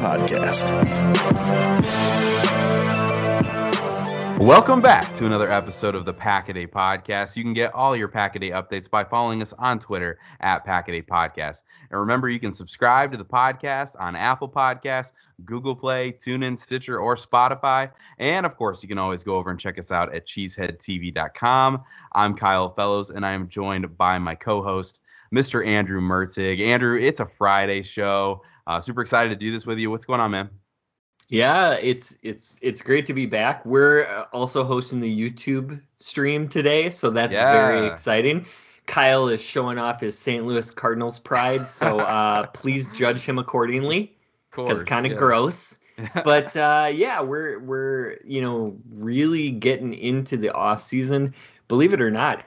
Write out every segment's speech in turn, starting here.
Podcast. Welcome back to another episode of the Packaday Podcast. You can get all your Packaday updates by following us on Twitter at Packaday Podcast. And remember, you can subscribe to the podcast on Apple Podcasts, Google Play, TuneIn, Stitcher, or Spotify. And of course, you can always go over and check us out at cheeseheadtv.com. I'm Kyle Fellows, and I am joined by my co-host, Mr. Andrew Mertig. Andrew, it's a Friday show. Uh, super excited to do this with you. What's going on, man? Yeah, it's it's it's great to be back. We're uh, also hosting the YouTube stream today, so that's Yeah. very exciting. Kyle is showing off his St. Louis Cardinals pride, so uh, please judge him accordingly because kind of yeah. gross. but uh, yeah, we're we're you know really getting into the off season. Believe it or not,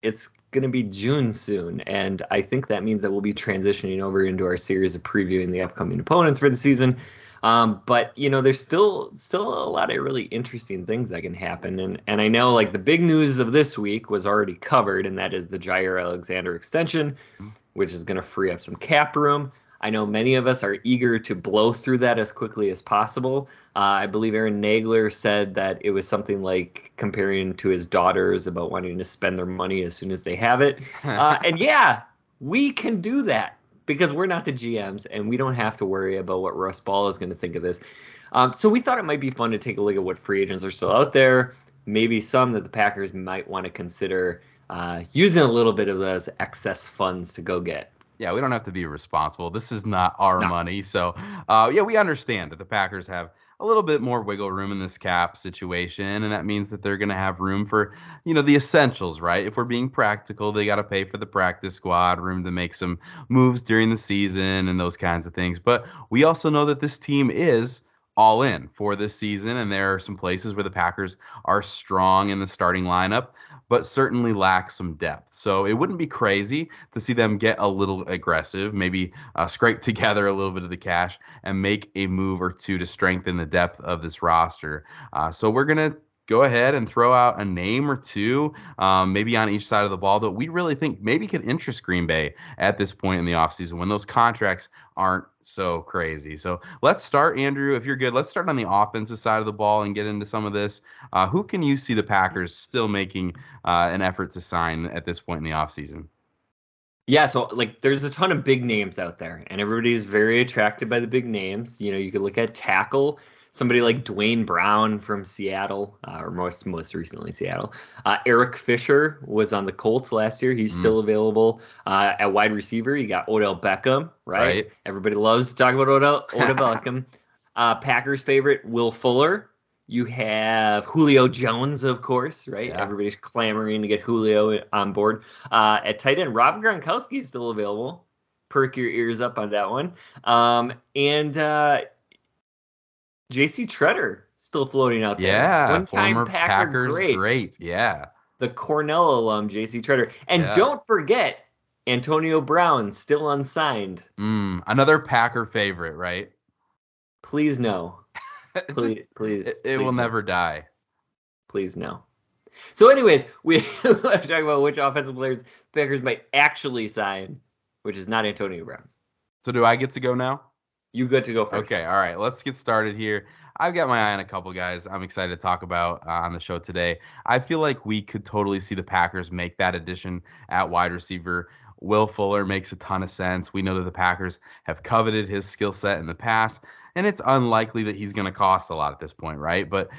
it's going to be June soon, and I think that means that we'll be transitioning over into our series of previewing the upcoming opponents for the season. Um, but you know, there's still still a lot of really interesting things that can happen, and and I know like the big news of this week was already covered, and that is the Jaire Alexander extension, which is going to free up some cap room. I know many of us are eager to blow through that as quickly as possible. Uh, I believe Aaron Nagler said that it was something like comparing to his daughters about wanting to spend their money as soon as they have it. Uh, and yeah, we can do that because we're not the GMs and we don't have to worry about what Russ Ball is going to think of this. Um, so we thought it might be fun to take a look at what free agents are still out there, maybe some that the Packers might want to consider uh, using a little bit of those excess funds to go get. Yeah, we don't have to be responsible. This is not our No. money. So, uh, yeah, we understand that the Packers have a little bit more wiggle room in this cap situation, and that means that they're going to have room for, you know, the essentials, right? If we're being practical, they got to pay for the practice squad, room to make some moves during the season, and those kinds of things. But we also know that this team is all in for this season, and there are some places where the Packers are strong in the starting lineup, but certainly lack some depth. So it wouldn't be crazy to see them get a little aggressive, maybe uh, scrape together a little bit of the cash and make a move or two to strengthen the depth of this roster. Uh, so we're gonna go ahead and throw out a name or two, um, maybe on each side of the ball that we really think maybe could interest Green Bay at this point in the offseason when those contracts aren't so crazy. So let's start, Andrew, if you're good, let's start on the offensive side of the ball and get into some of this. Uh, who can you see the Packers still making uh, an effort to sign at this point in the offseason? Yeah, so like there's a ton of big names out there, and everybody's very attracted by the big names. You know, you could look at tackle, somebody like Duane Brown from Seattle, uh, or most most recently Seattle. Uh, Eric Fisher was on the Colts last year. He's Mm. still available. Uh, at wide receiver, you got Odell Beckham, right? Right. Everybody loves to talk about Odell, Odell Beckham. Uh, Packers favorite Will Fuller. You have Julio Jones, of course, right? Yeah. Everybody's clamoring to get Julio on board. Uh, at tight end, Rob Gronkowski is still available. Perk your ears up on that one. Um, and uh, J.C. Tretter still floating out there. Yeah, one-time Packer Packers great. great. Yeah. The Cornell alum, J.C. Tretter. And Yeah. don't forget Antonio Brown, still unsigned. Mm, another Packer favorite, right? Please no. Just- Please, please. it, it please will no. never die. Please no. So, anyways, we are talking about which offensive players the Packers might actually sign, which is not Antonio Brown. So do I get to go now? You good to go first. Okay, all right. Let's get started here. I've got my eye on a couple guys I'm excited to talk about uh, on the show today. I feel like we could totally see the Packers make that addition at wide receiver. Will Fuller makes a ton of sense. We know that the Packers have coveted his skill set in the past, and it's unlikely that he's going to cost a lot at this point, right? But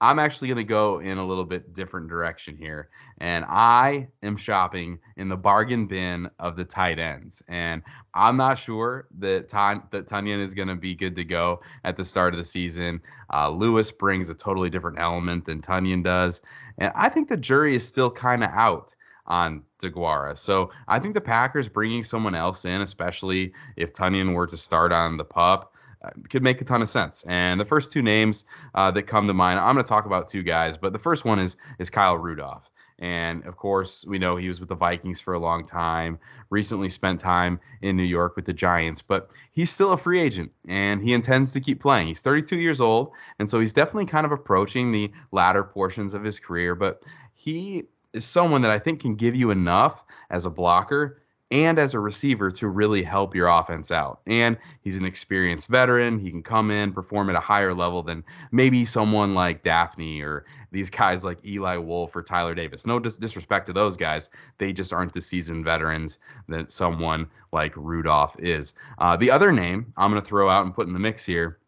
I'm actually going to go in a little bit different direction here. And I am shopping in the bargain bin of the tight ends. And I'm not sure that, Tan- that Tonyan is going to be good to go at the start of the season. Uh, Lewis brings a totally different element than Tonyan does. And I think the jury is still kind of out on Deguara. So I think the Packers bringing someone else in, especially if Tonyan were to start on the pup, uh, could make a ton of sense. And the first two names uh, that come to mind, I'm going to talk about two guys, but the first one is is Kyle Rudolph. And of course, we know he was with the Vikings for a long time, recently spent time in New York with the Giants, but he's still a free agent and he intends to keep playing. He's 32 years old, and so he's definitely kind of approaching the latter portions of his career, but he is someone that I think can give you enough as a blocker and as a receiver to really help your offense out. And he's an experienced veteran. He can come in, perform at a higher level than maybe someone like Dafney or these guys like Eli Wolf or Tyler Davis. No dis- disrespect to those guys. They just aren't the seasoned veterans that someone like Rudolph is. Uh, the other name I'm going to throw out and put in the mix here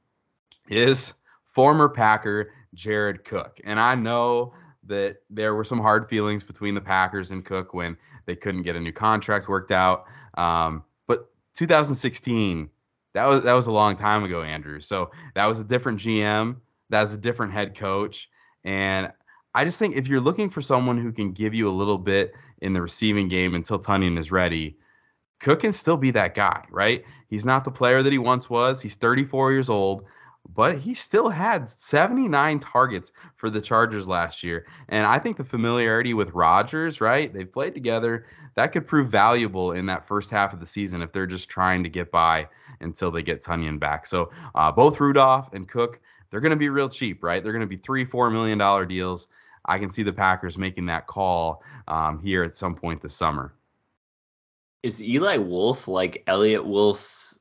is former Packer Jared Cook. And I know that there were some hard feelings between the Packers and Cook when they couldn't get a new contract worked out. Um, but 2016, that was that was a long time ago, Andrew. So that was a different GM. That was a different head coach. And I just think if you're looking for someone who can give you a little bit in the receiving game until Tonyan is ready, Cook can still be that guy, right? He's not the player that he once was. He's 34 years old but he still had 79 targets for the Chargers last year. And I think the familiarity with Rodgers, right? They've played together. That could prove valuable in that first half of the season if they're just trying to get by until they get Tonyan back. So uh, both Rudolph and Cook, they're going to be real cheap, right? They're going to be three, four million dollar deals. I can see the Packers making that call um, here at some point this summer. Is Eli Wolf like Eliot Wolf's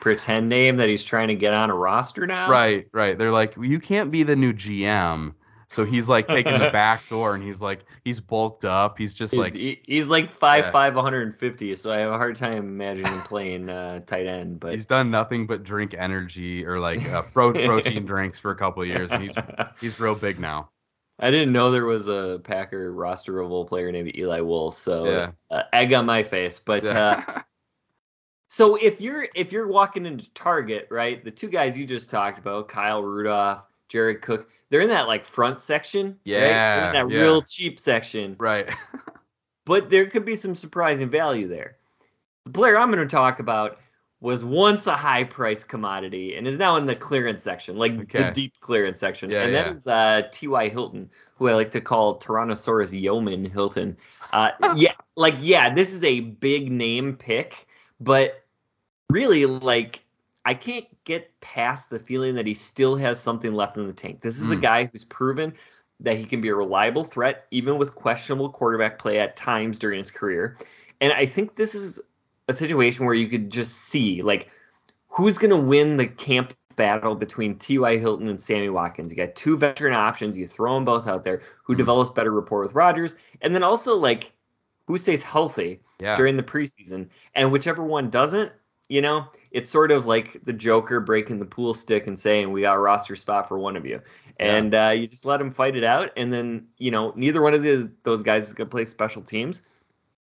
pretend name that he's trying to get on a roster now. Right, right. They're like, you can't be the new GM. So he's like taking the back door and he's like he's bulked up. He's just he's, like he's like five yeah. five 150. So I have a hard time imagining him playing uh, tight end. But he's done nothing but drink energy or like uh, pro- protein drinks for a couple of years, and he's he's real big now. I didn't know there was a Packer rosterable player named Eli Wolf. So yeah. uh, egg on my face. But yeah. So if you're if you're walking into Target, right, the two guys you just talked about, Kyle Rudolph, Jared Cook, they're in that like front section. Yeah. Right? in that yeah. real cheap section. Right. but there could be some surprising value there. The player I'm going to talk about was once a high price commodity and is now in the clearance section, like okay. the deep clearance section. Yeah, and yeah. that is uh, T.Y. Hilton, who I like to call Tyrannosaurus Yeoman Hilton. Uh, yeah, like, yeah, this is a big name pick but really, like, I can't get past the feeling that he still has something left in the tank. This is mm. a hmm. guy who's proven that he can be a reliable threat, even with questionable quarterback play at times during his career. And I think this is a situation where you could just see, like, who's going to win the camp battle between T.Y. Hilton and Sammy Watkins. You got two veteran options. You throw them both out there. Who mm. develops better rapport with Rodgers? And then also, like, who stays healthy yeah. during the preseason, and whichever one doesn't, you know, it's sort of like the Joker breaking the pool stick and saying, "We got a roster spot for one of you," and yeah. uh, you just let them fight it out, and then you know neither one of the, those guys is gonna play special teams,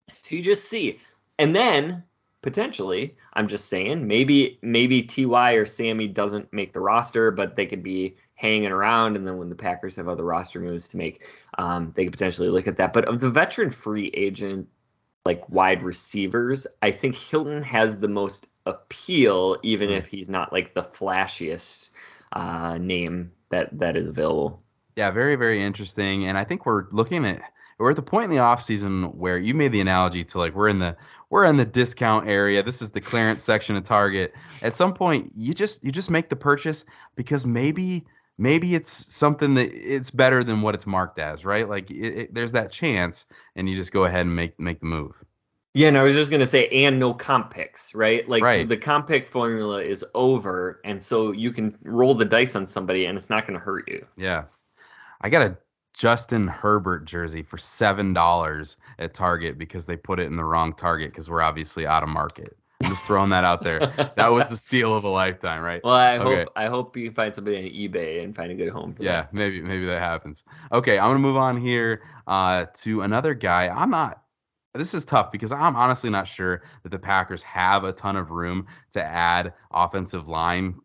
so you just see, and then potentially, I'm just saying, maybe maybe Ty or Sammy doesn't make the roster, but they could be hanging around, and then when the Packers have other roster moves to make, um, they could potentially look at that. But of the veteran free agent like wide receivers, I think Hilton has the most appeal, even mm. if he's not like the flashiest uh, name that that is available. Yeah, very very interesting, and I think we're looking at we're at the point in the offseason where you made the analogy to like we're in the we're in the discount area. This is the clearance section of Target. At some point, you just you just make the purchase because maybe maybe it's something that it's better than what it's marked as, right? Like it, it, there's that chance, and you just go ahead and make make the move. Yeah, and I was just gonna say, and no comp picks, right? Like Right. the comp pick formula is over, and so you can roll the dice on somebody, and it's not gonna hurt you. Yeah. I got a Justin Herbert jersey for seven dollars at Target because they put it in the wrong Target because we're obviously out of market. Just throwing that out there. That was the steal of a lifetime, right? Well, I Okay. hope I hope you find somebody on eBay and find a good home for Yeah, maybe maybe that happens. Okay, I'm gonna move on here uh, to another guy. I'm not. This is tough because I'm honestly not sure that the Packers have a ton of room to add offensive line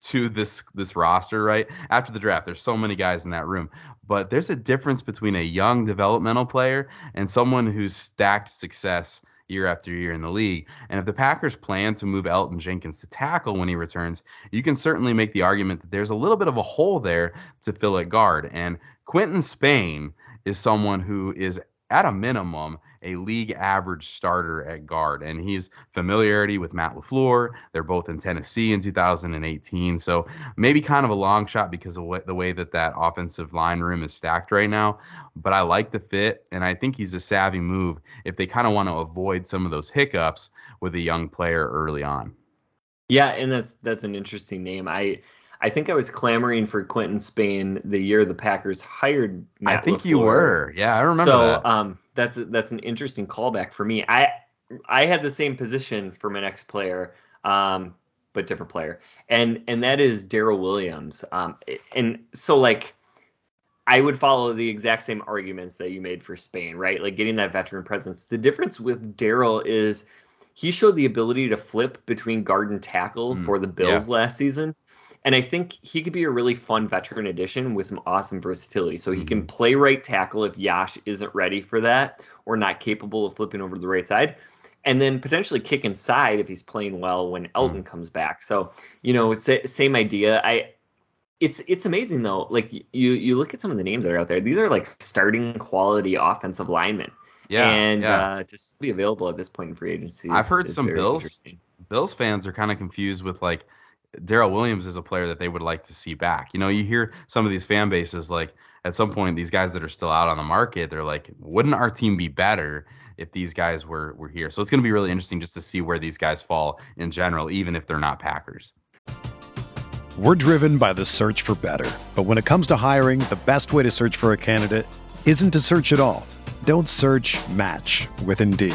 to this this roster right after the draft. There's so many guys in that room, but there's a difference between a young developmental player and someone who's stacked success year after year in the league. And if the Packers plan to move Elgton Jenkins to tackle when he returns, you can certainly make the argument that there's a little bit of a hole there to fill at guard. And Quinton Spain is someone who is at a minimum a league average starter at guard and he's familiarity with Matt LaFleur they're both in Tennessee in 2018 so maybe kind of a long shot because of what, the way that that offensive line room is stacked right now but I like the fit and I think he's a savvy move if they kind of want to avoid some of those hiccups with a young player early on Yeah, and that's that's an interesting name. I I think I was clamoring for Quinton Spain the year the Packers hired. Matt I think you were yeah I remember so that um that's that's an interesting callback for me. I I had the same position for my next player, um, but different player, and and that is Daryl Williams. Um, and so like. I would follow the exact same arguments that you made for Spain, right? Like getting that veteran presence. The difference with Daryl is he showed the ability to flip between guard and tackle Mm, for the Bills last season. And I think he could be a really fun veteran addition with some awesome versatility. So he can play right tackle if Yosh isn't ready for that or not capable of flipping over to the right side. And then potentially kick inside if he's playing well when Elgton comes back. So, you know, it's the same idea. I it's it's amazing though. Like you you look at some of the names that are out there. These are like starting quality offensive linemen. yeah and yeah. Uh, just be available at this point in free agency. I've heard some Bills. Bills fans are kind of confused with like Daryl Williams is a player that they would like to see back. You know, you hear some of these fan bases like at some point these guys that are still out on the market, they're like, wouldn't our team be better if these guys were were here? So it's going to be really interesting just to see where these guys fall in general, even if they're not Packers. We're driven by the search for better. But when it comes to hiring, the best way to search for a candidate isn't to search at all. Don't search match with Indeed.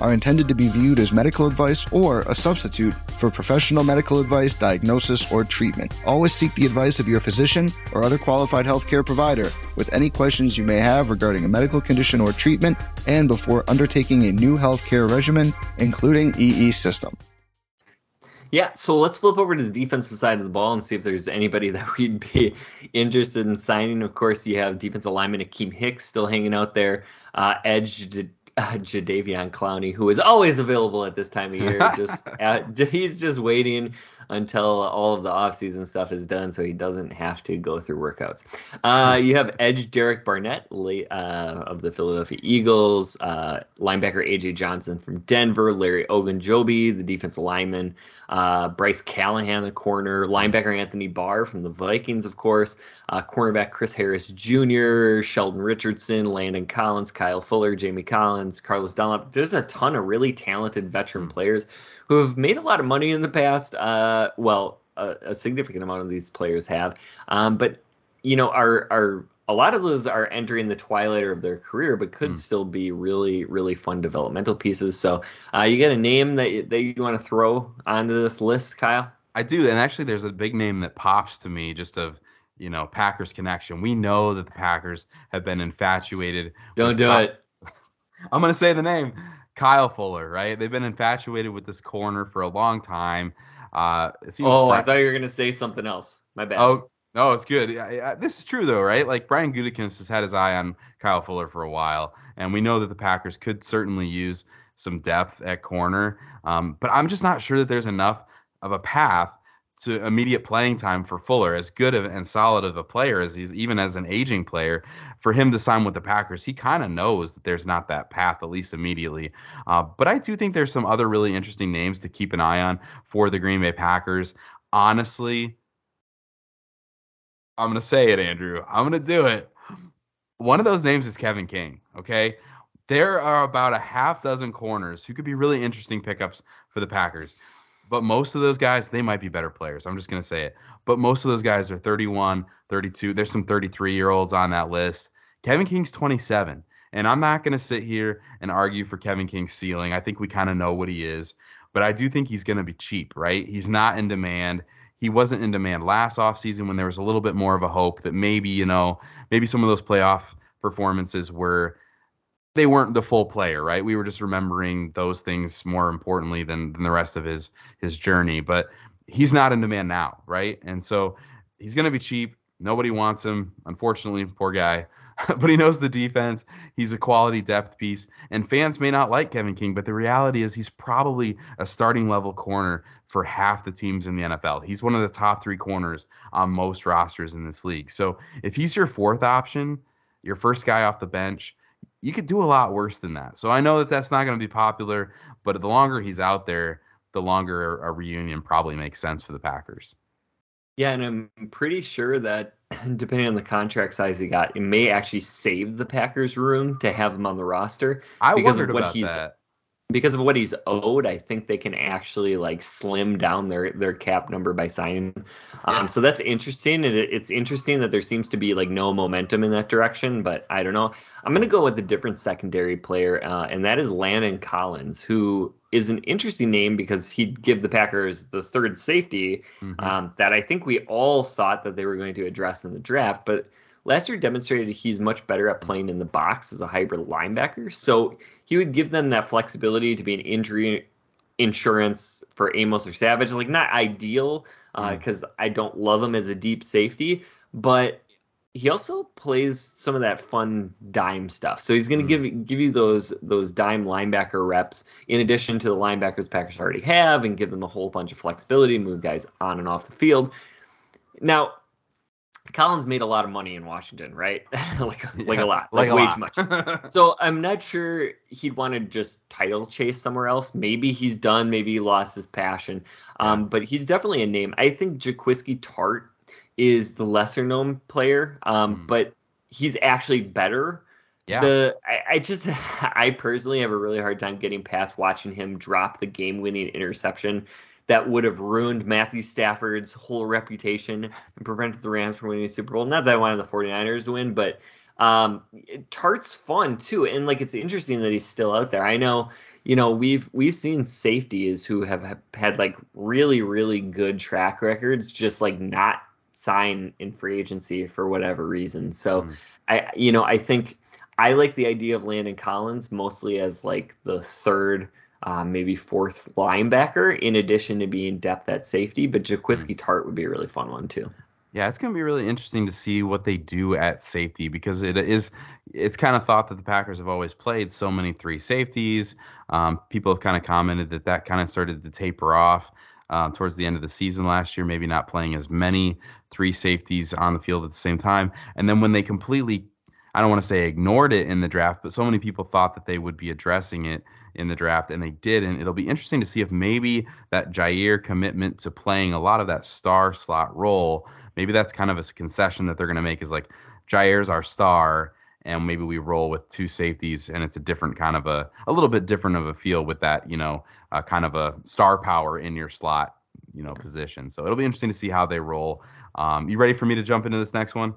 are intended to be viewed as medical advice or a substitute for professional medical advice, diagnosis, or treatment. Always seek the advice of your physician or other qualified healthcare provider with any questions you may have regarding a medical condition or treatment and before undertaking a new healthcare regimen, including EE system. Yeah, so let's flip over to the defensive side of the ball and see if there's anybody that we'd be interested in signing. Of course, you have defensive lineman Akiem Hicks still hanging out there. Uh, edge uh, Jadeveon Clowney, who is always available at this time of year. Just at, he's just waiting until all of the offseason stuff is done so he doesn't have to go through workouts. Uh, you have edge Derek Barnett uh, of the Philadelphia Eagles, uh, linebacker AJ Johnson from Denver, Larry Ogunjobi, the defensive lineman, uh, Bryce Callahan, the corner, linebacker Anthony Barr from the Vikings, of course, uh, cornerback Chris Harris Jr., Sheldon Richardson, Landon Collins, Kyle Fuller, Jamie Collins, Carlos Dunlap. There's a ton of really talented veteran players who have made a lot of money in the past. Uh, well, a, a, significant amount of these players have, um, but you know, are are a lot of those are entering the twilight of their career, but could mm. still be really, really fun developmental pieces. So, uh, you get a name that that you want to throw onto this list, Kyle? I do, and actually, there's a big name that pops to me just of you know Packers connection. We know that the Packers have been infatuated. Don't do it. I'm gonna say the name. Kyle Fuller, right? They've been infatuated with this corner for a long time. Uh, oh, Brian, I thought you were gonna say something else. My bad. Oh, no, it's good. This is true though, right? Like Brian Gutekunst has had his eye on Kyle Fuller for a while, and we know that the Packers could certainly use some depth at corner. Um, but I'm just not sure that there's enough of a path to immediate playing time for Fuller, as good of, and solid of a player as he's, even as an aging player, for him to sign with the Packers, he kind of knows that there's not that path, at least immediately. Uh, but I do think there's some other really interesting names to keep an eye on for the Green Bay Packers. Honestly, I'm going to say it, Andrew. I'm going to do it. One of those names is Kevin King, okay? There are about a half dozen corners who could be really interesting pickups for the Packers. But most of those guys, they might be better players. I'm just going to say it. But most of those guys are 31, 32. There's some 33 year olds on that list. Kevin King's 27. And I'm not going to sit here and argue for Kevin King's ceiling. I think we kind of know what he is. But I do think he's going to be cheap, right? He's not in demand. He wasn't in demand last offseason when there was a little bit more of a hope that maybe, you know, maybe some of those playoff performances were they weren't the full player, right? We were just remembering those things more importantly than, than the rest of his his journey. But he's not in demand now, right? And so he's going to be cheap. Nobody wants him, unfortunately, poor guy. but he knows the defense. He's a quality depth piece. And fans may not like Kevin King, but the reality is he's probably a starting level corner for half the teams in the NFL. He's one of the top three corners on most rosters in this league. So if he's your fourth option, your first guy off the bench, you could do a lot worse than that. So I know that that's not going to be popular, but the longer he's out there, the longer a reunion probably makes sense for the Packers. Yeah, and I'm pretty sure that depending on the contract size he got, it may actually save the Packers room to have him on the roster I because of what he's that because of what he's owed, I think they can actually like slim down their their cap number by signing. Um. So that's interesting. It, it's interesting that there seems to be like no momentum in that direction, but I don't know. I'm gonna go with a different secondary player, uh, and that is Landon Collins, who is an interesting name because he'd give the Packers the third safety mm-hmm. um, that I think we all thought that they were going to address in the draft, but last year demonstrated he's much better at playing in the box as a hybrid linebacker. So he would give them that flexibility to be an injury insurance for Amos or Savage. Like not ideal because uh, mm. I don't love him as a deep safety, but he also plays some of that fun dime stuff. So he's going to mm. give give you those those dime linebacker reps in addition to the linebackers Packers already have, and give them a whole bunch of flexibility, move guys on and off the field. Now Collins made a lot of money in Washington, right? like yeah, like a lot, like, like way lot. too much. so I'm not sure he'd want to just title chase somewhere else. Maybe he's done. Maybe he lost his passion. Um, but he's definitely a name. I think Jaquiski Tartt is the lesser known player, um, mm. but he's actually better. Yeah. The I, I just I personally have a really hard time getting past watching him drop the game winning interception that would have ruined Matthew Stafford's whole reputation and prevented the Rams from winning the Super Bowl. Not that I wanted the 49ers to win, but um, Tartt's fun too, and like it's interesting that he's still out there. I know, you know, we've we've seen safeties who have, have had like really really good track records, just like not sign in free agency for whatever reason. So mm. I, you know, I think I like the idea of Landon Collins mostly as like the third uh, maybe fourth linebacker, in addition to being depth at safety. But Jaquiski Tartt would be a really fun one too. Yeah, it's going to be really interesting to see what they do at safety because it is it's kind of thought that the Packers have always played so many three safeties. Um, people have kind of commented that that kind of started to taper off uh, towards the end of the season last year, maybe not playing as many three safeties on the field at the same time. And then when they completely I don't want to say ignored it in the draft, but so many people thought that they would be addressing it in the draft, and they didn't. It'll be interesting to see if maybe that Jaire commitment to playing a lot of that star slot role, maybe that's kind of a concession that they're going to make is like Jaire's our star, and maybe we roll with two safeties, and it's a different kind of a, a little bit different of a feel with that, you know, uh, kind of a star power in your slot, you know, position. So it'll be interesting to see how they roll. Um, you ready for me to jump into this next one?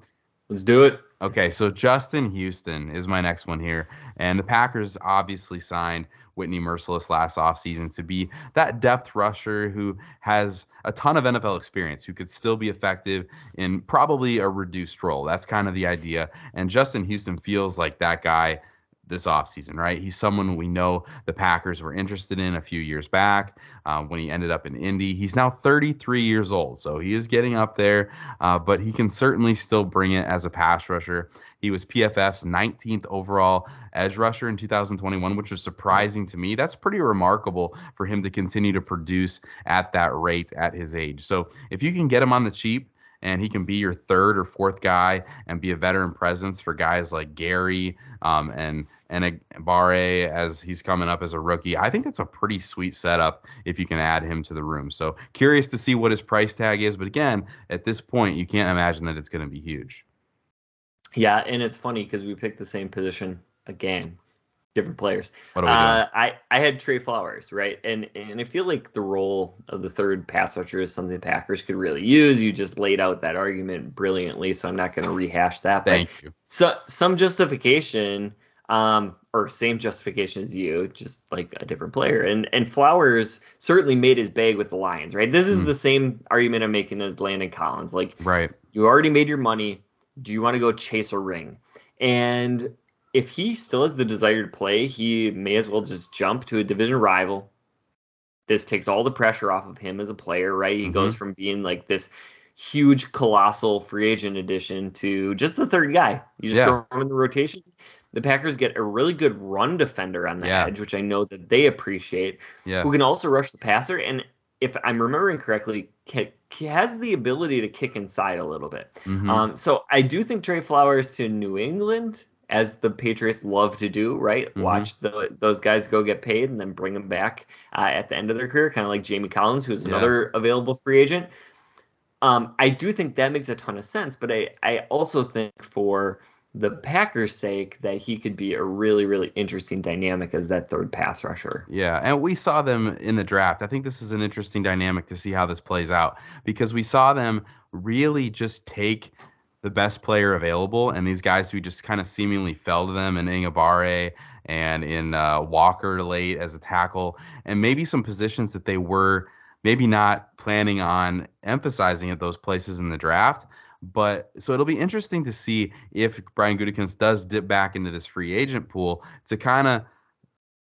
Let's do it. Okay, so Justin Houston is my next one here. And the Packers obviously signed Whitney Mercilus last offseason to be that depth rusher who has a ton of NFL experience, who could still be effective in probably a reduced role. That's kind of the idea. And Justin Houston feels like that guy this offseason, right? He's someone we know the Packers were interested in a few years back uh, when he ended up in Indy. He's now 33 years old, so he is getting up there, uh, but he can certainly still bring it as a pass rusher. He was PFF's 19th overall edge rusher in 2021, which was surprising to me. That's pretty remarkable for him to continue to produce at that rate at his age. So if you can get him on the cheap, and he can be your third or fourth guy and be a veteran presence for guys like Gary um, and and Barre as he's coming up as a rookie. I think that's a pretty sweet setup if you can add him to the room. So curious to see what his price tag is, but again, at this point, you can't imagine that it's going to be huge. Yeah, and it's funny because we picked the same position again different players. What are we doing? Uh, I I had Trey Flowers, right, and and I feel like the role of the third pass rusher is something the Packers could really use. You just laid out that argument brilliantly, so I'm not going to rehash that. Thank you. So some justification, um, or same justification as you, just like a different player. And and Flowers certainly made his bag with the Lions, right? This is Mm. the same argument I'm making as Landon Collins. Like Right. you already made your money. Do you want to go chase a ring? And if he still has the desire to play, he may as well just jump to a division rival. This takes all the pressure off of him as a player, right? He Mhm. goes from being like this huge, colossal free agent addition to just the third guy. You just Yeah. throw him in the rotation. The Packers get a really good run defender on the Yeah. edge, which I know that they appreciate Yeah. who can also rush the passer. And if I'm remembering correctly, ca- has the ability to kick inside a little bit. Mhm. Um, so I do think Trey Flowers to New England, as the Patriots love to do, right? Mhm. Watch the, those guys go get paid and then bring them back uh, at the end of their career, kind of like Jamie Collins, who's Yeah. another available free agent. Um, I do think that makes a ton of sense, but I, I also think for the Packers' sake that he could be a really, really interesting dynamic as that third pass rusher. Yeah, and we saw them in the draft. I think this is an interesting dynamic to see how this plays out because we saw them really just take the best player available and these guys who just kind of seemingly fell to them in Enagbare and in uh, Walker late as a tackle and maybe some positions that they were maybe not planning on emphasizing at those places in the draft. But so it'll be interesting to see if Brian Gutekunst does dip back into this free agent pool to kind of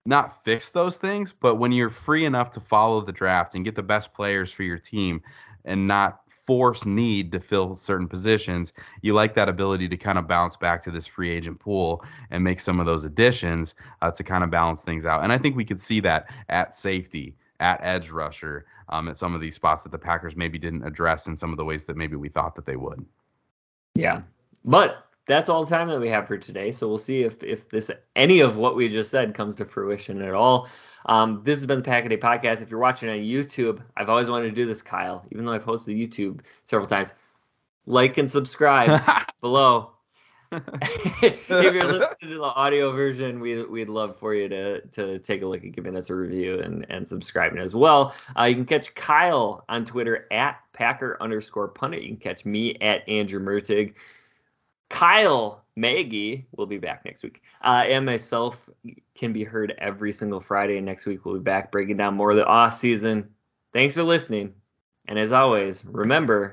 not fix those things, but when you're free enough to follow the draft and get the best players for your team and not force need to fill certain positions, you like that ability to kind of bounce back to this free agent pool and make some of those additions uh, to kind of balance things out. And I think we could see that at safety, at edge rusher, um, at some of these spots that the Packers maybe didn't address in some of the ways that maybe we thought that they would. Yeah. But that's all the time that we have for today. So we'll see if if this any of what we just said comes to fruition at all. Um, this has been the Pack a Day podcast. If you're watching on YouTube, I've always wanted to do this, Kyle, even though I've hosted YouTube several times. Like and subscribe below. if you're listening to the audio version, we we'd love for you to to take a look at giving us a review and and subscribing as well. Uh, you can catch Kyle on Twitter at Packer underscore pundit. You can catch me at Andrew Mertig. Kyle Maggie will be back next week, uh, and myself can be heard every single Friday. Next week we'll be back breaking down more of the off season. Thanks for listening, and as always, remember.